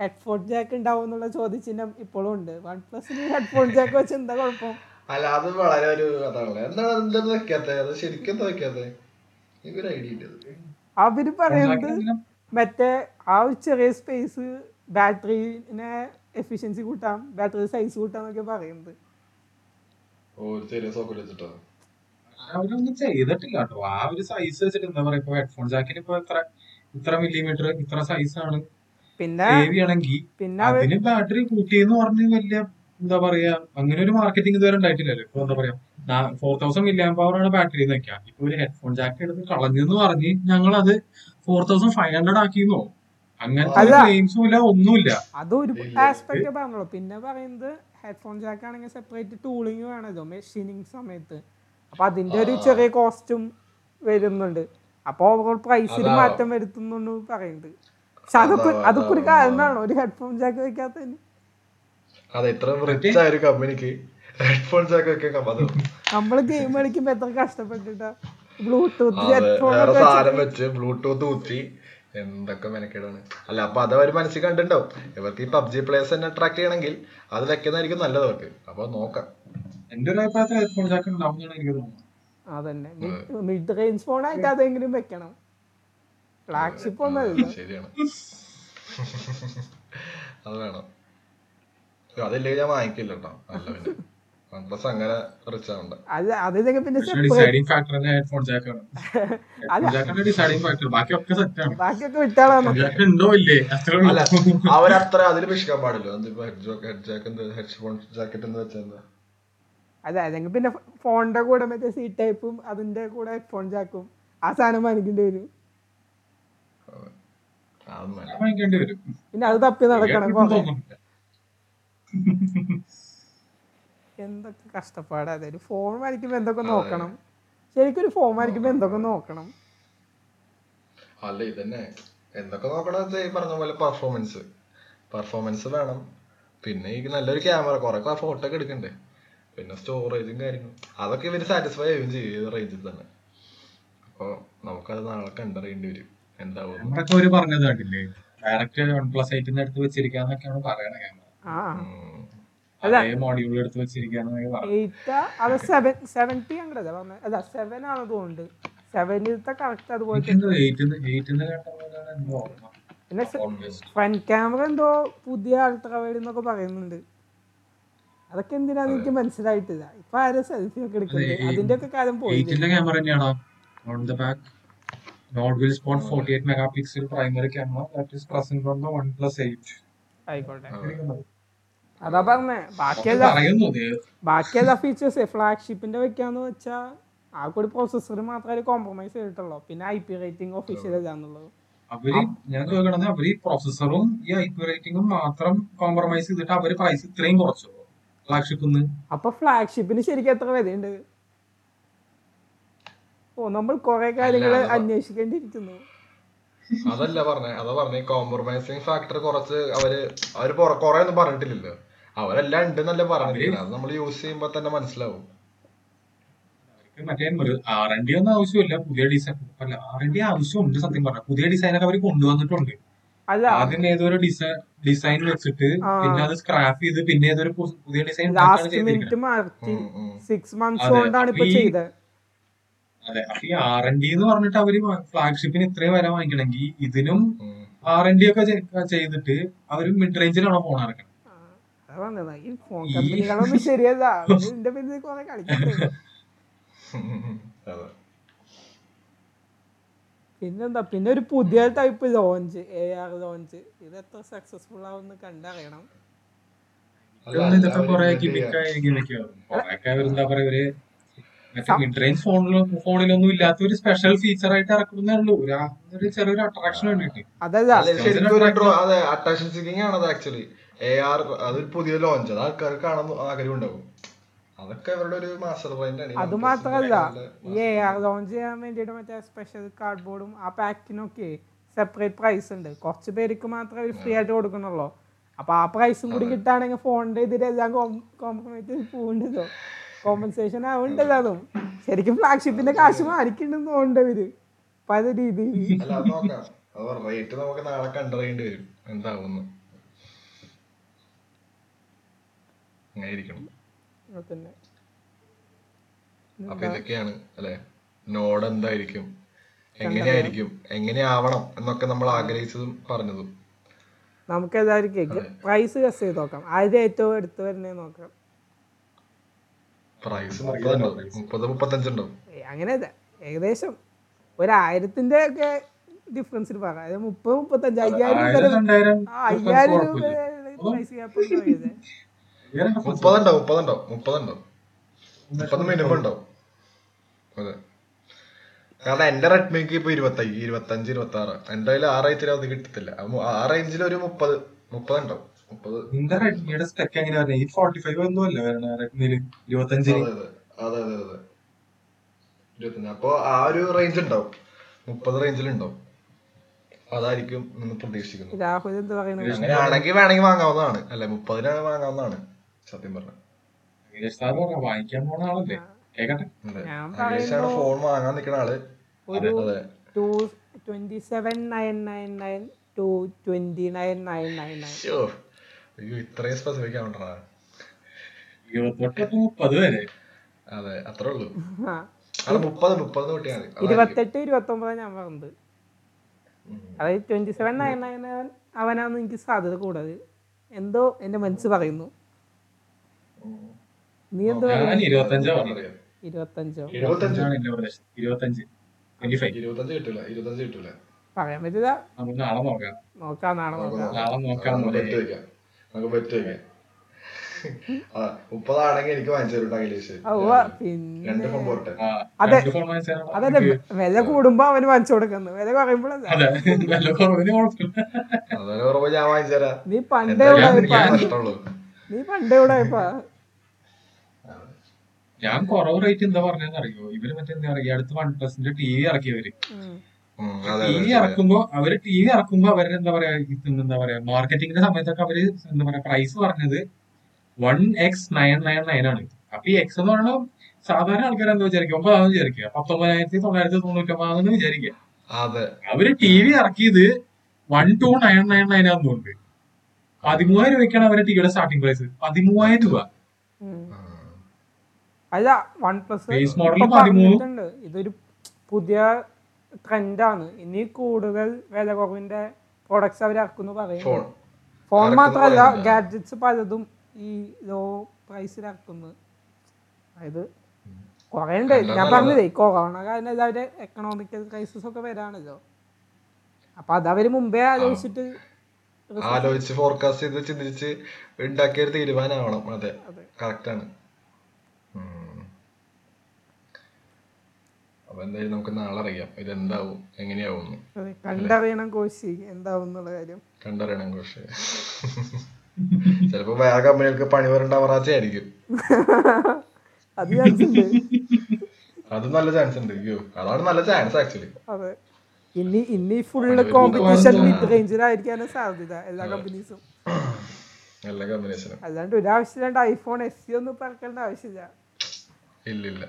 ഹെഡ്ഫോൺ ജാക്ക് ഉണ്ടാവും എന്നുള്ള ചോദ്യചിഹ്നം ഇപ്പോഴും ഉണ്ട്. വൺ പ്ലസിന് ഹെഡ്ഫോൺ ജാക്ക് വെച്ച് എന്താ കുഴപ്പം? അല്ല അത് വളരെ ഒരു അതാണല്ലേ. എന്താണ് എന്താണ് വെക്കാത്തത് അത് ശരിക്കും എന്താ വെക്കാത്തത് എനിക്കൊരു ഐഡിയ അത്. അവർ പറയുന്നത് മറ്റേ ആ ഒരു ചെറിയ സ്പേസ് ബാറ്ററിനെ എഫിഷ്യൻസി കൂട്ടാം ബാറ്ററി സൈസ് കൂട്ടാം എന്നൊക്കെ പറയുന്നത്. അവരൊന്നും ചെയ്തിട്ടില്ല കേട്ടോ. ആ ഒരു സൈസ് വെച്ചിട്ട് എന്താ പറയാ ഇപ്പൊ ഹെഡ്ഫോൺ ജാക്കിന് ഇപ്പൊ എത്ര ഇത്ര മില്ലിമീറ്റർ ഇത്ര സൈസ് ആണ്. പിന്നെ പിന്നെ അതിന് ബാറ്ററി കൂട്ടിയെന്ന് പറഞ്ഞ് വലിയ എന്താ പറയാ അങ്ങനെ ഒരു മാർക്കറ്റിംഗ് ഇതുവരെ ഉണ്ടായിട്ടില്ലല്ലോ. ഇപ്പൊ എന്താ പറയാ ഫോർ തൗസൻഡ് മില്ലിയൻ പവർ ആണ് ബാറ്ററി വെക്കാം. ഇപ്പൊ ഒരു ഹെഡ്ഫോൺ ജാക്ക് എടുത്ത് കളഞ്ഞെന്ന് പറഞ്ഞ് ഞങ്ങൾ അത് ഫോർ തൗസൻഡ് ഫൈവ് ഹൺഡ്രഡ് ആക്കിയെന്നോ അങ്ങനത്തെ. ഒന്നുമില്ല. അതൊരു. ആസ്പെക്ട് പിന്നെ പറയുന്നത് ഹെഡ്ഫോൺ ജാക്ക് ആണെങ്കിൽ സെപ്പറേറ്റ് ടൂളിങ് വേണമല്ലോ മെഷീനിങ് സമയത്ത്. അപ്പൊ അതിന്റെ ഒരു ചെറിയ കോസ്റ്റും വരുന്നുണ്ട്. അപ്പൊ ഓവറോൾ പ്രൈസിൽ മാറ്റം വരുത്തുന്നു പറയുന്നത്. പക്ഷെ അതൊക്കെ അതൊക്കെ ഒരു കാരണമാണ്. ഒരു ഹെഡ്ഫോൺ ജാക്ക് വെക്കാത്തതിന്. അതെ ഇത്ര റിച്ച് ആയ ഒരു കമ്പനിക്ക് ഹെഡ്ഫോൺ ജാക്ക് വെക്കാൻ നമ്മൾ ഗെയിം കളിക്കുമ്പോ എത്ര കഷ്ടപ്പെട്ടിട്ടാ? ബ്ലൂടൂത്ത് ഹെഡ്ഫോൺ വെച്ച് ബ്ലൂടൂത്ത് കുത്തി എന്തൊക്കെ മെനക്കേടാണ്. അല്ല അപ്പൊ അത് അവർ മനസ്സിൽ കണ്ടിട്ടുണ്ടാവും. ഇവർക്ക് ഈ പബ്ജി പ്ലേയേഴ്സ് തന്നെ അട്രാക്ട് ചെയ്യണമെങ്കിൽ അത് വെക്കുന്നതായിരിക്കും നല്ലത് അവർക്ക്. അപ്പൊ നോക്കാം. എന്റെ ഒരു അഭിപ്രായത്തിൽ ഹെഡ്ഫോൺ ജാക്ക് ഉണ്ടാവുന്നതാണ് എനിക്ക് തോന്നുന്നത്. അതന്നെ. മിഡ് റേഞ്ച് ഫോൺ ആയിട്ട് അതെങ്കിലും വെക്കണം. ഫ്ലാഗ്ഷിപ്പ് ഒന്നല്ല. ശരിയാണ്. അത് വേണം. അതില്ലെങ്കിൽ ഞാൻ വാങ്ങിക്കില്ല കേട്ടോ. അല്ല പിന്നെ അത് അതിലൊക്കെ പിന്നെ <laughs> ബാക്കിയൊക്കെ വിട്ടാളാണ്. അവരത്ര അതിൽ പാടില്ല. ഫോൺ അതെ അല്ലെങ്കിൽ പിന്നെ ഫോണിന്റെ കൂടെ മറ്റേ സി ടൈപ്പും അതിന്റെ കൂടെ ഹെഡ്ഫോൺ ജാക്കും ആ സാധനം വാങ്ങിക്കേണ്ടി വരും. പിന്നെ അത് തപ്പി നടക്കണം എന്തൊക്കെ കഷ്ടപ്പാടാ. അതെ ഒരു ഫോൺ വരയ്ക്കുമ്പോൾ എന്തൊക്കെ നോക്കണം. ശരിക്കും ഒരു ഫോൺ വരയ്ക്കുമ്പോൾ എന്തൊക്കെ നോക്കണം. അല്ല ഇതന്നെ. എന്തൊക്കെ നോക്കണം ഈ പറഞ്ഞ പോലെ പെർഫോമൻസ് പെർഫോമൻസ് വേണം. പിന്നെ ഈ നല്ലൊരു ക്യാമറ കുറെ ഫോട്ടോ ഒക്കെ എടുക്കണ്ടേ. പിന്നെ സ്റ്റോറേജും കാര്യങ്ങളും. അതൊക്കെ ഇവർ സാറ്റിസ്ഫൈ ആവുകയും ചെയ്യും ഈ റേഞ്ചിൽ തന്നെ. അപ്പൊ നമുക്കത് നാളെ കണ്ടറിയേണ്ടി വരും. എന്താവും അവർ പറഞ്ഞത് കണ്ടില്ലേ ഡയറക്റ്റ് വൺ പ്ലസ് എയ്റ്റിന്റെ അടുത്ത് വെച്ചിരിക്കാന്നൊക്കെയാണ് പറയണ ക്യാമറ മോഡ്യൂൾ എടുത്ത് സെവന്റി പറഞ്ഞത്. അല്ല സെവൻ ആണ് തോന്നുന്നുണ്ട്. സെവനിലത്തെ കറക്റ്റ് അതുപോലെ പിന്നെ ഫ്രണ്ട് ക്യാമറ എന്തോ പുതിയ അൾട്രാ വൈഡ് എന്നൊക്കെ പറയുന്നുണ്ട്. അതൊക്കെ എന്തിനാന്ന് എനിക്ക് മനസ്സിലായിട്ടില്ല. ഇപ്പൊ ആരും സെൽഫി ഒക്കെ എടുക്കുന്നത് അതിന്റെ ഒക്കെ കാര്യം പോയി ക്യാമറ തന്നെയാണോ? ആയിക്കോട്ടെ. അതാ പറഞ്ഞേ ബാക്കിയെല്ലാം പറയുന്നു ഇത്. ബാക്കി എല്ലാ ഫീച്ചേഴ്സ് ഫ്ലാഗ്ഷിപ്പിന്റെ വെക്കാന്ന് വെച്ചാ ആ കൂടി പ്രോസസ്സർ മാത്രമേ കോംപ്രമൈസ് ചെയ്തിട്ടുള്ളൂ. പിന്നെ ഐ പി റേറ്റിംഗ് ഒഫീഷ്യൽ അല്ലാന്നുള്ളത് അവർ ഞാൻ ചോദിക്കണത് അവർ ഈ പ്രോസസ്സറും ഈ ഐ പി റേറ്റിംഗും മാത്രം കോംപ്രമൈസ് ചെയ്തിട്ട് അവർ പ്രൈസ് ഇത്രയും കുറച്ചു ഫ്ലാഗ്ഷിപ്പ് അപ്പൊ ഫ്ലാഗ്ഷിപ്പിന് ശരിക്കും എത്ര വിലയുണ്ട്? ഓ നമ്മൾ കുറെ കാര്യങ്ങൾ അല്ല, അന്വേഷിക്കേണ്ടിയിരിക്കുന്നു. അതല്ല പറഞ്ഞേ അതാ പറഞ്ഞേ കോംപ്രമൈസിങ് ഫാക്ടർ കുറച്ച് അവർ അവർ കൊറേ ഒന്നും പറഞ്ഞിട്ടില്ലല്ലോ. അവരെല്ലാം ഉണ്ടെന്നല്ലേ പറഞ്ഞിരിക്കുന്നത് അത് നമ്മൾ യൂസ് ചെയ്യുമ്പോൾ തന്നെ മനസ്സിലാവും. മറ്റേ ഒരു ആർ എൻ ഡി ഒന്നും ആവശ്യമില്ല. പുതിയ ഡിസൈൻ അല്ല ആർ എൻ ഡി ആവശ്യമുണ്ട് സത്യം പറഞ്ഞാൽ പുതിയ ഡിസൈനൊക്കെ അവർ കൊണ്ടുവന്നിട്ടുണ്ട്. അല്ല ആദ്യം ഏതൊരു ഡിസൈൻ ഡിസൈൻ വെച്ചിട്ട്. പിന്നെ അത് സ്ക്രാപ്പ് ചെയ്ത് പിന്നെ ഏതൊരു പുതിയ ഡിസൈൻ അതെ, അപ്പൊ ഈ- ആർ എൻ ഡി എന്ന് പറഞ്ഞിട്ട് അവർ ഫ്ലാഗ്ഷിപ്പിന് ഇത്രയും വരെ വാങ്ങിക്കണമെങ്കിൽ ഇതിനും. ആർ എൻ ഡി ഒക്കെ ചെയ്തിട്ട് അവർ മിഡ് റേഞ്ചിലാണോ ഫോൺ ഇറക്കണം. അതാ പറഞ്ഞത് ഈ ഫോൺ കമ്പനികളൊന്നും ശരിയല്ല. ഇതിന്റെ പിന്നിൽ കുറെ കളിക്കുന്നുണ്ട് <laughs> പിന്നെന്താ പിന്നെ ഒരു പുതിയ type launch A R launch ഇത് എത്ര സക്സസ്ഫുൾ ആവുമെന്ന് കണ്ടറിയണം. ഫോണിലൊന്നും ഇല്ലാത്ത ഒരു സ്പെഷ്യൽ ഫീച്ചർ ആയിട്ട് ഇറക്കുന്നേ ഉള്ളൂ. ഒരു ചെറിയൊരു അട്രാക്ഷൻ വേണ്ടിട്ട് അതല്ല. അട്രാക്ഷൻ സീക്കിംഗ് ആണ് അത് ആക്ച്വലി എ ആർ അതൊരു പുതിയ ലോഞ്ച് അത് ആൾക്കാർക്ക് കാണാൻ ആഗ്രഹം ഉണ്ടാവും. അതൊക്കെ അവരുടെ ഒരു മാസ്റ്റർ ഈ അത് മാത്രമല്ല ഈ എ ആർ ലോഞ്ച് ചെയ്യാൻ വേണ്ടിയിട്ട് മറ്റേ സ്പെഷ്യൽ കാർഡ്ബോർഡും ആ പാക്കിനൊക്കെ സെപ്പറേറ്റ് പ്രൈസ് ഉണ്ട്. കുറച്ച് പേർക്ക് മാത്രമേ ഒരു ഫ്രീ ആയിട്ട് കൊടുക്കുന്നുള്ളൂ. അപ്പൊ ആ പ്രൈസും കൂടി കിട്ടുകയാണെങ്കിൽ ഫോണിന്റെ ഇതിലെല്ലാം കോംപ്രമൈസ് ചെയ്ത് പോകുന്നുണ്ടല്ലോ കോമ്പൻസേഷൻ ആവുന്നുണ്ടല്ലോ അതും. ശരിക്കും ഫ്ലാഗ്ഷിപ്പിന്റെ കാശ് മാനിക്കുന്നുണ്ടെന്ന് തോന്നുന്നുണ്ട് ഇവർ പല രീതിയിൽ. റേറ്റ് നമുക്ക് നാളെ കണ്ടറിയേണ്ടി വരും. എന്താവുന്നു അങ്ങനെ ഇരിക്കണം തന്നെ അപ്പൊ ഇതൊക്കെയാണ് അല്ലെ? നോഡ് എന്തായിരിക്കും? എങ്ങനെയായിരിക്കും? എങ്ങനെയാവണം എന്നൊക്കെ നമ്മൾ ആഗ്രഹിച്ചതും പറഞ്ഞതും. നമുക്ക് കേക്ക്. പ്രൈസ് ഗസ് ചെയ്ത് നോക്കാം. ആദ്യം ഏറ്റവും എടുത്തു വരുന്നേ നോക്കാം. പ്രൈസ് മുപ്പത് മുപ്പത്തഞ്ചുണ്ടാവും അങ്ങനെ ഏകദേശം ഒരു ആയിരത്തിന്റെ ഒക്കെ ഡിഫറൻസിൽ പറയാം അതായത് മുപ്പത് മുപ്പത്തഞ്ച് അയ്യായിരം അയ്യായിരം രൂപ. പ്രൈസ് ഗ്യാപ്പ് മുപ്പതുണ്ടാവും വേറെ difference മുപ്പതുണ്ടോ മുപ്പതുണ്ടോ മുപ്പതുണ്ടോ മുപ്പത് മിനിമം ഉണ്ടാവും. അതെ. കാരണം എന്റെ റെഡ്മിക്ക് ഇപ്പൊ ഇരുപത്തി ഇരുപത്തഞ്ച് ഇരുപത്തി ആറ് എന്റെ കയ്യിൽ ആ റേഞ്ചിൽ അത് കിട്ടത്തില്ല. ആ റേഞ്ചിൽ ഒരു മുപ്പത് മുപ്പത് ഉണ്ടാവും. നിന്റെ റെഡ്മിയുടെ ഈ ഫോർട്ടി ഫൈവ് ഒന്നും അല്ല വരണ റെഡ്മിയിൽ ഇരുപത്തഞ്ചിന് അതെ അതെ അതെ ഇരുപത്തഞ്ച്. അപ്പൊ ആ ഒരു റേഞ്ച് ഉണ്ടാവും. മുപ്പത് റേഞ്ചിൽ ഉണ്ടാവും. അതായിരിക്കും പ്രതീക്ഷിക്കുന്നത് അങ്ങനെയാണെങ്കിൽ വേണമെങ്കിൽ വാങ്ങാവുന്നതാണ്. അല്ലെ മുപ്പതിനാണ് വാങ്ങാവുന്നതാണ്. സത്യം പറഞ്ഞു. സാർ പറഞ്ഞ വാങ്ങിക്കാൻ പോണ ആളല്ലേ? കേക്കട്ടെ. ഫോൺ വാങ്ങാൻ നിൽക്കുന്ന ആൾ. ഒരു അതെ two twenty seven nine nine nine two twenty nine nine nine nine. അയ്യോ ഇത്രയും സ്പെസിഫിക് ആവണ്ടാ ഇരുപത്തെട്ട് തൊട്ട് മുപ്പത് വരെ. അതെ അത്രേ ഉള്ളൂ. ആ. അത് മുപ്പത് മുപ്പത് തൊട്ടിയാൽ മതി. അതായിരിക്കും. ഇരുപത്തെട്ട് ഇരുപത്തൊമ്പത് ഞാൻ പറഞ്ഞത്. ഉം. അതായത് twenty seven nine nine nine അവനാന്ന് എനിക്ക് സാധ്യത കൂടാതെ എന്തോ എന്റെ മനസ്സ് പറയുന്നു. നീ എന്തോ ഇരുപത്തഞ്ചോ ഇരുപത്തഞ്ചാ? പറയാൻ പറ്റില്ല നമുക്ക് നാളെ നോക്കാം. നോക്കാം നാളെ നോക്കാം. നാളെ നമുക്ക് മുപ്പതാണെങ്കിൽ എനിക്ക് അതെ. വില കൂടുമ്പോ അവന് വാങ്ങിച്ചു കൊടുക്കുന്നു. വില കുറയുമ്പോഴല്ല? നീ പണ്ടേ നീ പണ്ടേ ഉടായിപ്പാ ഞാൻ കുറവ് റേറ്റ് എന്താ പറഞ്ഞതെന്ന് അറിയോ? ഇവർ മറ്റേ എന്താ പറയുക അടുത്ത് വൺ പ്ലസിന്റെ ടി വി ഇറക്കിയവര്. ടി വി ഇറക്കുമ്പോ അവർ ടി വി ഇറക്കുമ്പോ അവർ എന്താ പറയാ എന്താ പറയാ മാർക്കറ്റിംഗിന്റെ സമയത്തൊക്കെ അവർ എന്താ പറയാ പ്രൈസ് പറഞ്ഞത് one X nine nine nine ആണ്. അപ്പൊ ഈ എക്സ് എന്ന് പറയുമ്പോൾ സാധാരണ ആൾക്കാർ എന്താ വിചാരിക്കുക ഒമ്പതാണെന്ന് വിചാരിക്കുക പത്തൊമ്പതിനായിരത്തി തൊള്ളായിരത്തി തൊണ്ണൂറ്റൊമ്പതാണെന്ന് വിചാരിക്കുക അവർ ടി വി ഇറക്കിയത് one two nine nine nine ആണെന്നുണ്ട് പതിമൂവായിരം രൂപയ്ക്കാണ് അവരുടെ ടിവിയുടെ സ്റ്റാർട്ടിംഗ് പ്രൈസ് പതിമൂവായിരം രൂപ. അല്ല വൺ പ്ലസ്. ഇതൊരു പുതിയ ട്രെൻഡാണ്. ഇനി കൂടുതൽ വില കുറവിന്റെ പ്രൊഡക്ട്സ് അവർ ഇറക്കുന്നു പറയും ഫോൺ മാത്രമല്ല ഗാഡ്ജറ്റ്സ് പലതും ഈ ലോ പ്രൈസിൽ ഇറക്കുന്നു. അതായത് കുറേ ഉണ്ട്. ഞാൻ. പറഞ്ഞതേ കൊറോണ കാരണം എല്ലാവരുടെ എക്കണോമിക്കൽ ക്രൈസിസ് ഒക്കെ വരാണല്ലോ. അപ്പൊ അതവര് മുമ്പേ ആലോചിച്ചിട്ട് ആലോചിച്ച് ഫോർകാസ്റ്റ് ചെയ്ത് ചിന്തിച്ച് ഉണ്ടാക്കിയ ഒരു തീരുമാനമാവണം. അതെ. അതെ. കറക്റ്റ് ആണ് അപ്പൊ എന്തായാലും നമുക്ക് നാളെ അറിയാം ഇതെന്താവും എങ്ങനെയാവും അതെ, കണ്ടറിയണം കോശി എന്താവും എന്നുള്ള കാര്യം. കണ്ടറിയണം കോശി. <laughs> ചിലപ്പോ വേറെ കമ്പനികൾക്ക് പണി വരേണ്ട അവറാച്ചായിരിക്കും <laughs> അത് ചാൻസ് ഉണ്ട്. അത് നല്ല ചാൻസ് ഉണ്ട്. അയ്യോ അതാണ് നല്ല ചാൻസ് ആക്ച്വലി അതെ. ഇനി ഇനി ഫുള്ള് കോമ്പറ്റീഷൻ മിഡ് റേഞ്ചിലായിരിക്കാനും സാധ്യത എല്ലാ കമ്പനീസും <clears throat> എല്ലാ കമ്പനീസിനും അല്ലാണ്ട് ഒരാവശ്യമില്ലാണ്ട് ഐഫോൺ എസ് സി ഒന്നും പറക്കേണ്ട ആവശ്യമില്ല. ഇല്ല ഇല്ല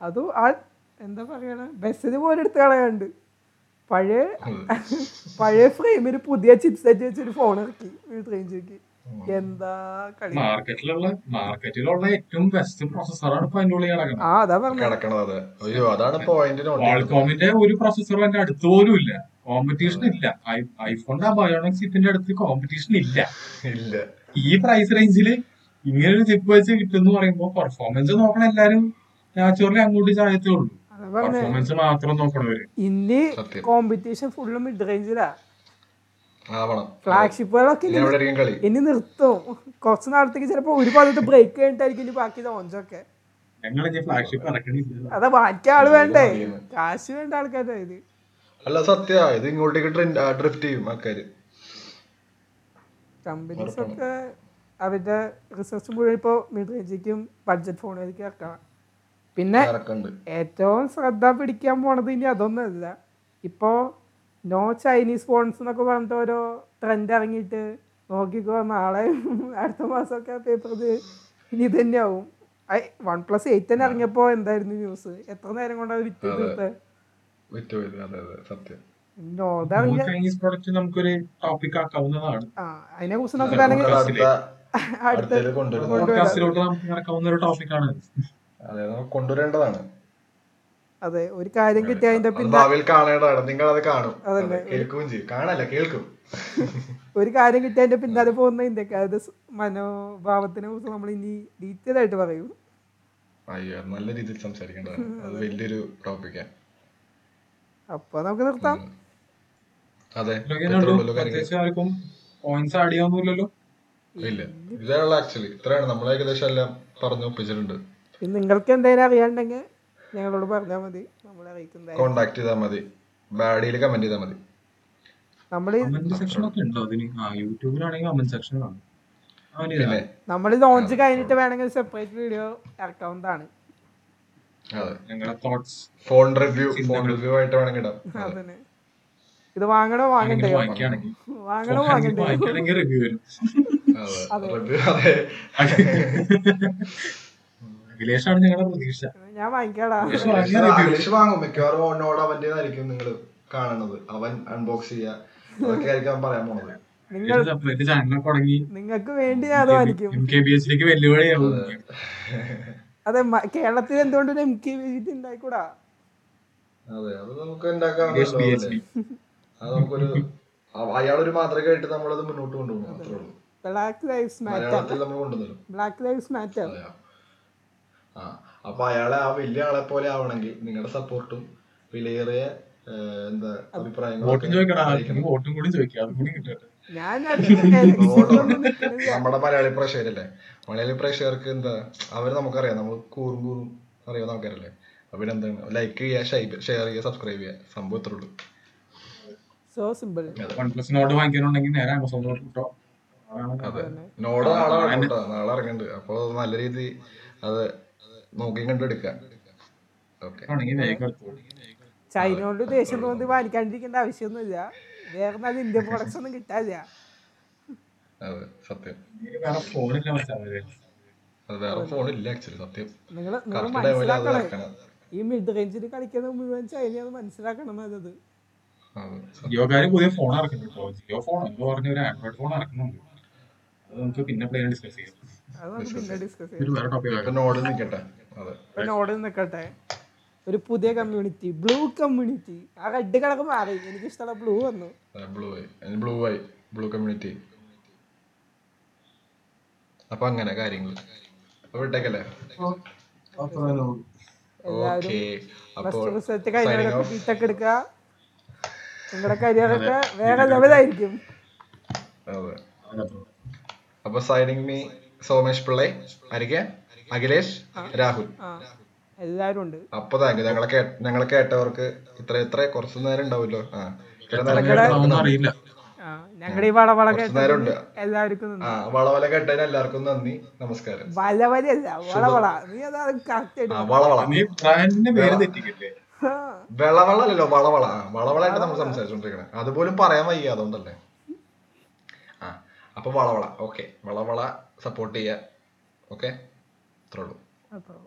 അതും ആ എന്താ പറയണ? ബസ്സിന് പോലെ എടുത്ത് കളയാണ്ട്. പഴയ പഴയ ഫ്രെയിമിൽ പുതിയ ചിപ്സ് സെറ്റ് വെച്ചൊരു ഫോൺ ഇറക്കി റേഞ്ച് നോക്കി എന്താ കളി? മാർക്കറ്റിലുള്ള മാർക്കറ്റിലുള്ള ഏറ്റവും ബെസ്റ്റ് പ്രൊസസ്സറാണ് ഇപ്പൊ അതിന്റെ ഉള്ളിൽ കിടക്കുന്നത് ആ അതാ പറഞ്ഞത് അയ്യോ അതാണ് പോയിന്റ് നോട്ട് വാൾകോമിന്റെ ഒരു പ്രോസസ്സർ എന്റെ അടുത്ത് പോലും ഇല്ല. കോമ്പറ്റീഷൻ ഇല്ല. ഐഫോണിന്റെ ബയോണിക് ചിപ്പിന്റെ അടുത്ത് കോമ്പറ്റീഷൻ ഇല്ല. ഇല്ല. ഈ പ്രൈസ് റേഞ്ചിൽ ഇങ്ങനെ ഒരു ചിപ്പ് വെച്ച് കിട്ടുമെന്ന് പറയുമ്പോൾ പെർഫോമൻസ് നോക്കണ എല്ലാരും നാച്ചുറലി അങ്ങോട്ട് ചായത്തേ ഉള്ളൂ. പെർഫോമൻസ് മാത്രം നോക്കണവര് ഇനി സത്യം. കോമ്പറ്റീഷൻ ഫുള്ള് മിഡ് റേഞ്ചിലാ ഫ്ലാഗ്ഷിപ്പുകളൊക്കെ ഇനി നിർത്തും. കുറച്ച് നാളത്തേക്ക് ചിലപ്പോ ഒരു ഭാഗത്ത് ബ്രേക്ക് കഴിഞ്ഞിട്ടായിരിക്കും ഇനി ബാക്കി ലോഞ്ചൊക്കെ അതാ ബാക്കി ആൾ വേണ്ടേ? കാശ് വേണ്ട ആൾക്കാരുടെ ഇത് അല്ല സത്യ ഇത് ഇങ്ങോട്ടേക്ക് ഡ്രിഫ്റ്റ് ചെയ്യും ആൾക്കാര്. കമ്പനീസ് ഒക്കെ അവരുടെ റിസർച്ച് മുഴുവൻ ഇപ്പോൾ മിഡ് റേഞ്ചിക്കും ബഡ്ജറ്റ് ഫോണിലേക്ക് ഇറക്കണം. പിന്നെ ഏറ്റവും ശ്രദ്ധ പിടിക്കാൻ പോണത് ഇനി അതൊന്നുമല്ല. ഇപ്പോ നോ ചൈനീസ് ഫോൺസ് എന്നൊക്കെ പറഞ്ഞിട്ട് ഓരോ ട്രെൻഡ് ഇറങ്ങിയിട്ട് നോക്കിക്കോ നാളെ അടുത്ത മാസമൊക്കെ പേപ്പർ ഇത് ഇനി ഇത് തന്നെയാവും വൺ പ്ലസ് എയ്റ്റ് തന്നെ ഇറങ്ങിയപ്പോൾ എന്തായിരുന്നു ന്യൂസ് എത്ര നേരം കൊണ്ടാണ് വിറ്റ് തീർത്തത് അതെ അതെ സത്യം. നോ ഇറങ്ങിയ ചൈനീസ് പ്രോഡക്റ്റ് നമുക്കൊരു ടോപ്പിക് ആക്കാവുന്നതാണ്. ആ അതിനെ കുറിച്ച് നമുക്ക് അടുത്ത ടോപ്പിക്കാണ് നമുക്ക് കൊണ്ടുവരേണ്ടതാണ്. അതെ ഒരു കാര്യം കിട്ടിയ അതിന്റെ ഭാവിയിൽ കാണേണ്ടതാണ്. നിങ്ങൾ അത് കാണും കേൾക്കുകയും ചെയ്യും. കാണല്ല കേൾക്കും. ഒരു കാര്യം കിട്ടിയ അതിന്റെ പിന്നാലെ പോകുന്ന ഇന്ത്യക്കാരുടെ മനോഭാവത്തിനെ കുറിച്ച് നമ്മൾ ഇനി ഡീറ്റെയിൽ ആയിട്ട് പറയും. അയ്യോ നല്ല രീതിയിൽ സംസാരിക്കേണ്ടതാണ്. അത് വലിയൊരു ടോപ്പിക്കാണ് അപ്പൊ നമുക്ക് നിർത്താം. അതെ ആർക്കും പോയിന്റ്സ് ആഡ് ഇല്ല ഇതാണ് ആക്ച്വലി ഇത്രയാണ്. നമ്മൾ ഏകദേശം എല്ലാം പറഞ്ഞു ഒപ്പിച്ചിട്ടുണ്ട്. നിങ്ങൾക്ക് എന്തെങ്കിലും അറിയാണ്ടെങ്കിൽ ഞങ്ങളോട് പറഞ്ഞാൽ മതി. നമ്മളെ അറിയിക്കുന്നതായി കോണ്ടാക്ട് ചെയ്താൽ മതി. ബാഡിയിൽ കമന്റ് ചെയ്താൽ മതി. നമ്മൾ കമന്റ് സെക്ഷൻ ഒക്കെ ഉണ്ടോ അതിന്? ആ യൂട്യൂബിലാണെങ്കിൽ കമന്റ് സെക്ഷൻ കാണും. അവന് പിന്നെ? നമ്മൾ ലോഞ്ച് കഴിഞ്ഞിട്ട് വേണമെങ്കിൽ സെപ്പറേറ്റ് വീഡിയോ ഇറക്കാവുന്നതാണ്. അതെ. ഞങ്ങളുടെ thoughts phone review phone review ആയിട്ട് വേണമെങ്കിൽ ഇടാം. അതന്നെ. ഇത് വാങ്ങണോ വാങ്ങണ്ടേ? വാങ്ങണോ വാങ്ങണ്ടേ? വായിക്കുകയാണെങ്കിൽ റിവ്യൂ വരും. അതെ. <laughs> റിവ്യൂ അഖിലേഷാണ് ഞങ്ങളുടെ പ്രതീക്ഷ. ഞാൻ വാങ്ങിക്കാടാ. വാങ്ങും. മിക്കവാറും ഓനോട് അവന്റെ നിങ്ങൾ കാണുന്നത്. അവൻ അൺബോക്സ് ചെയ്യാൻ അതൊക്കെ ആയിരിക്കും അവൻ പറയാൻ പോണത്. നിങ്ങൾക്ക് വേണ്ടി ഞാൻ അത്. കേരളത്തിൽ എന്തുകൊണ്ട് എം കെ വിജിറ്റ് ഉണ്ടായിക്കൂടാ അതെ അത് നമുക്ക് ഉണ്ടാക്കാൻ ബി എച്ച് ബി അത് നമുക്കൊരു അയാളൊരു മാതൃകയായിട്ട് നമ്മളത് മുന്നോട്ട് കൊണ്ടുപോകും അത്രേ ഉള്ളൂ. Black life matter black lives matter? ആ അപ്പൊ അയാളെ ആ വലിയ ആളെ പോലെ ആവണമെങ്കിൽ നിങ്ങളുടെ സപ്പോർട്ടും വിലയേറിയ എന്താ അഭിപ്രായങ്ങളും വോട്ടും കൂടി ചോദിക്കാം. അതും കൂടി കിട്ടട്ടെ. നമ്മുടെ മലയാളി പ്രേക്ഷകരല്ലേ? മലയാളി പ്രേക്ഷകർക്ക് എന്താ അവർ നമുക്കറിയാം. നമ്മൾ കൂറും കൂറും അറിയാവുന്ന ആൾക്കാരല്ലേ. അപ്പൊ പിന്നെ എന്താണ്? ലൈക്ക് ചെയ്യുക ഷെയർ ചെയ്യുക സബ്സ്ക്രൈബ് ചെയ്യുക സംഭവം ഇത്രേ ഉള്ളൂ. So simple one plus note വാങ്ങിക്കാനുണ്ടെങ്കിൽ നേരെ ആമസോണിലോട്ട് കിട്ടോ അതെ. നോട് നാളെ നാളെ ഇറങ്ങുന്നുണ്ട്. അപ്പൊ നല്ല രീതി അത് നോക്കി കണ്ടെടുക്കാം ചൈനയോട് ദേഷ്യം തോന്നി വാങ്ങിക്കാണ്ടിരിക്കേണ്ട ആവശ്യമൊന്നുമില്ല. വേറെ നല്ല ഇന്ത്യൻ പ്രൊഡക്ട്സ് ഒന്നും കിട്ടാതില്ല അതെ അത് അത് ഈ മിഡ് റേഞ്ചിൽ കളിക്കുന്ന മുഴുവൻ ചൈനയാണ് മനസ്സിലാക്കണം അതത് അതെ. ജിയോക്കാര് പുതിയ ഫോൺ ഇറക്കുന്നുണ്ട് ജിയോ ഫോൺ എന്ന് പറഞ്ഞ ഒരു ആൻഡ്രോയിഡ് ഫോൺ ഇറക്കുന്നുണ്ട്. അത് നമുക്ക് പിന്നെ പ്ലെയിൻ ഡിസ്കസ് ചെയ്യാം. അത് പിന്നെ ഡിസ്കസ് ചെയ്യാം. ഒരു വേറെ ടോപ്പിക് ഇപ്പൊ നോട് നിക്കട്ടെ? ഒരു പുതിയ കമ്മ്യൂണിറ്റി ബ്ലൂ കമ്മ്യൂണിറ്റി ആ റെഡ് കളർ മാറി. എനിക്ക് ഇഷ്ടമുള്ള ബ്ലൂ വന്നു ബ്ലൂ ആയി. ബ്ലൂ ആയി. ബ്ലൂ കമ്മ്യൂണിറ്റി അപ്പൊ അങ്ങനെ കാര്യങ്ങൾ വിട്ടേക്കല്ലേ? ഓക്കെ. എടുക്കുക. നിങ്ങളുടെ കരിയറൊക്കെ വേറെ ലെവലായിരിക്കും അതെ. അപ്പൊ സൈനിങ് മീ സോമേഷ് പിള്ളേ ആയിരിക്കെ അഖിലേഷ് രാഹുൽ. എല്ലാവരും ഉണ്ട്. അപ്പൊ താങ്ക് ഞങ്ങളെ ഞങ്ങളെ കേട്ടവർക്ക് ഇത്ര ഇത്ര കുറച്ചു നേരം ഉണ്ടാവുമല്ലോ. ആ. ഞങ്ങളുടെ ഈ വളവള കുറച്ച് നേരം ഉണ്ട്. എല്ലാവർക്കും കേട്ടതിന് എല്ലാവർക്കും നന്ദി. നമസ്കാരം. വലവലല്ല വളവള നീ അതാ കറക്റ്റ് ആ ആയിട്ട് വളവള വളവളായിട്ട് നമ്മൾ സംസാരിച്ചോണ്ടിരിക്കണേ. അതുപോലും പറയാൻ വയ്യ അതുകൊണ്ടല്ലേ. അപ്പൊ വളവള. ഓക്കെ വളവള സപ്പോർട്ട് ചെയ്യാ. ഓക്കെ അത്രേ ഉള്ളൂ.